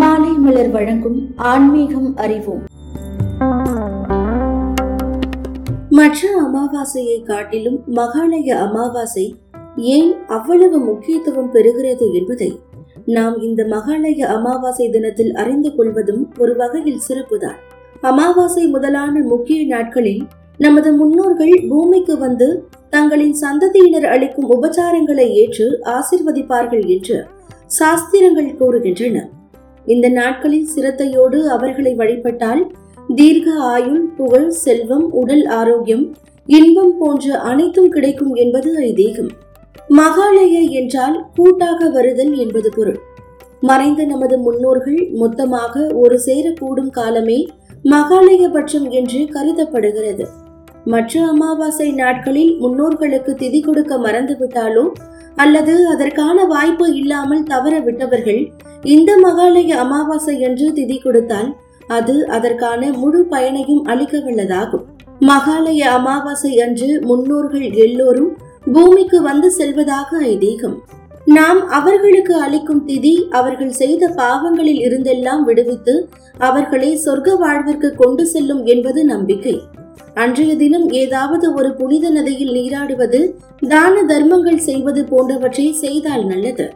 மாலை மலர் வழங்கும் ஆன்மீகம் அறிவோம். மற்ற அமாவாசையை காட்டிலும் மகாலய அமாவாசை ஏன் அவ்வளவு முக்கியத்துவம் பெறுகிறது என்பதை நாம் இந்த மகாலய அமாவாசை தினத்தில் அறிந்து கொள்வதும் ஒரு வகையில் சிறப்புதான். அமாவாசை முதலான முக்கிய நாட்களில் நமது முன்னோர்கள் பூமிக்கு வந்து தங்களின் சந்ததியினர் அளிக்கும் உபச்சாரங்களை ஏற்று ஆசிர்வதிப்பார்கள் என்று சாஸ்திரங்கள் கூறுகின்றன. இந்த நாட்களில் சிரத்தையோடு அவர்களை வழிபட்டால் தீர்க்க ஆயுள் புகழ் செல்வம் உடல் ஆரோக்கியம் இன்பம் போன்ற அனைத்தும் கிடைக்கும் என்பது ஐதீகம். மகாலய என்றால் கூட்டாக வருதல் என்பது பொருள். மறைந்த நமது முன்னோர்கள் மொத்தமாக ஒரு சேரக்கூடும் காலமே மகாலயபட்சம் என்று கருதப்படுகிறது. மற்ற அமாவாசை நாட்களில் முன்னோர்களுக்கு திதி கொடுக்க மறந்துவிட்டாலோ அல்லது அதற்கான வாய்ப்பு இல்லாமல் தவற விட்டவர்கள் இந்த மகாலய அமாவாசை என்று திதி கொடுத்தால் அது அதற்கான முழு பயனையும் அளிக்க வல்லதாகும் மகாலய அமாவாசை அன்று முன்னோர்கள் எல்லோரும் பூமிக்கு வந்து செல்வதாக ஐதீகம். நாம் அவர்களுக்கு அளிக்கும் திதி அவர்கள் செய்த பாவங்களில் இருந்தெல்லாம் விடுவித்து அவர்களை சொர்க்க வாழ்விற்கு கொண்டு செல்லும் என்பது நம்பிக்கை. அன்றைய தினம் ஏதாவது ஒரு புனித நதியில் நீராடுவது தான தர்மங்கள் செய்வது போன்றவற்றை செய்தால் நல்லது.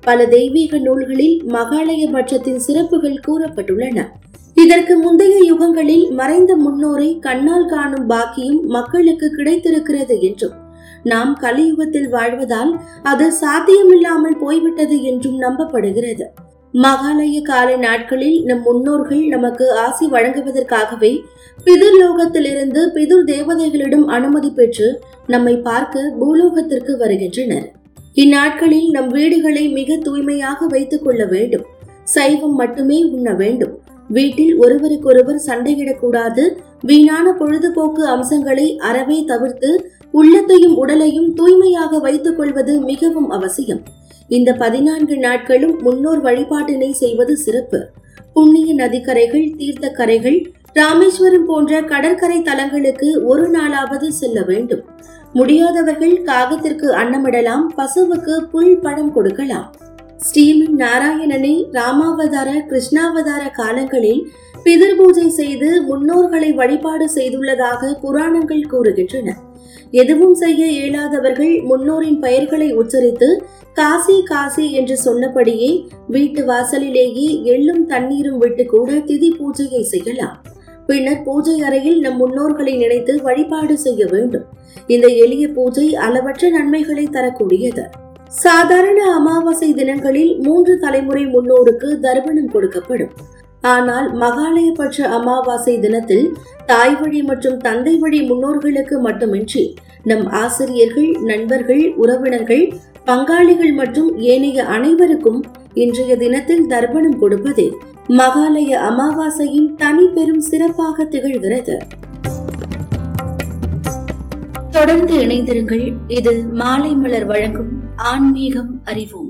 பல தெய்வீக நூல்களில் மகாலய பட்சத்தின் சிறப்புகள் கூறப்பட்டுள்ளன. இதற்கு முந்தைய யுகங்களில் மறைந்த முன்னோரை கண்ணால் காணும் பாக்கியம் மக்களுக்கு கிடைத்திருக்கிறது என்றும் நாம் கலியுகத்தில் வாழ்வதால் அது சாத்தியமில்லாமல் போய்விட்டது என்றும் நம்பப்படுகிறது. மகாலய கால நாட்களில் நம் முன்னோர்கள் நமக்கு ஆசி வழங்குவதற்காகவே பிதுர்லோகத்திலிருந்து பிதுர் தேவதைகளிடம் அனுமதி பெற்று நம்மை பார்க்க பூலோகத்திற்கு வருகின்றனர். இந்நாட்களில் நம் வீடுகளை மிக தூய்மையாக வைத்துக் கொள்ள வேண்டும். சைவம் மட்டுமே உண்ண வேண்டும். வீட்டில் ஒருவருக்கொருவர் சண்டையிடக்கூடாது. வீணான பொழுதுபோக்கு அம்சங்களை அறவே தவிர்த்து உள்ளத்தையும் உடலையும் தூய்மையாக வைத்துக் கொள்வது மிகவும் அவசியம். இந்த பதினான்கு நாட்களும் முன்னோர் வழிபாட்டினை செய்வது சிறப்பு. புண்ணிய நதிக்கரைகள் தீர்த்த கரைகள் ராமேஸ்வரம் போன்ற கடற்கரை தலங்களுக்கு ஒரு நாளாவது செல்ல வேண்டும். முடியாதவர்கள் காகத்திற்கு அன்னமிடலாம் பசுவுக்கு புல் பழம் கொடுக்கலாம். ஸ்ரீமன் நாராயணனை ராமாவதார கிருஷ்ணாவதார காலங்களில் பிதர் பூஜை செய்து முன்னோர்களை வழிபாடு செய்துள்ளதாக புராணங்கள் கூறுகின்றன. எதுவும் செய்ய இயலாதவர்கள் முன்னோரின் பெயர்களை உச்சரித்து காசி காசி என்று சொன்னபடியே வீட்டு வாசலிலேயே எள்ளும் தண்ணீரும் விட்டு கூட திதி பூஜையை செய்யலாம். பின்னர் பூஜை அறையில் நம் முன்னோர்களை நினைத்து வழிபாடு செய்ய வேண்டும். இந்த எளிய பூஜை அளவற்ற நன்மைகளை தரக்கூடியது. சாதாரண அமாவாசை தினங்களில் மூன்று தலைமுறை முன்னோருக்கு தர்ப்பணம் கொடுக்கப்படும். ஆனால் மகாலயபட்ச அமாவாசை தினத்தில் தாய் வழி மற்றும் தந்தை வழி முன்னோர்களுக்கு மட்டுமின்றி நம் ஆசிரியர்கள் நண்பர்கள் உறவினர்கள் பங்காளிகள் மற்றும் ஏனைய அனைவருக்கும் இன்றைய தினத்தில் தர்ப்பணம் கொடுப்பது மகாலய அமாவாசையின் தனி பெரும் சிறப்பாக திகழ்கிறது. தொடர்ந்து இணைந்திருங்கள். இது மாலை மலர் வழங்கும் ஆன்மீகம் அறிவோம்.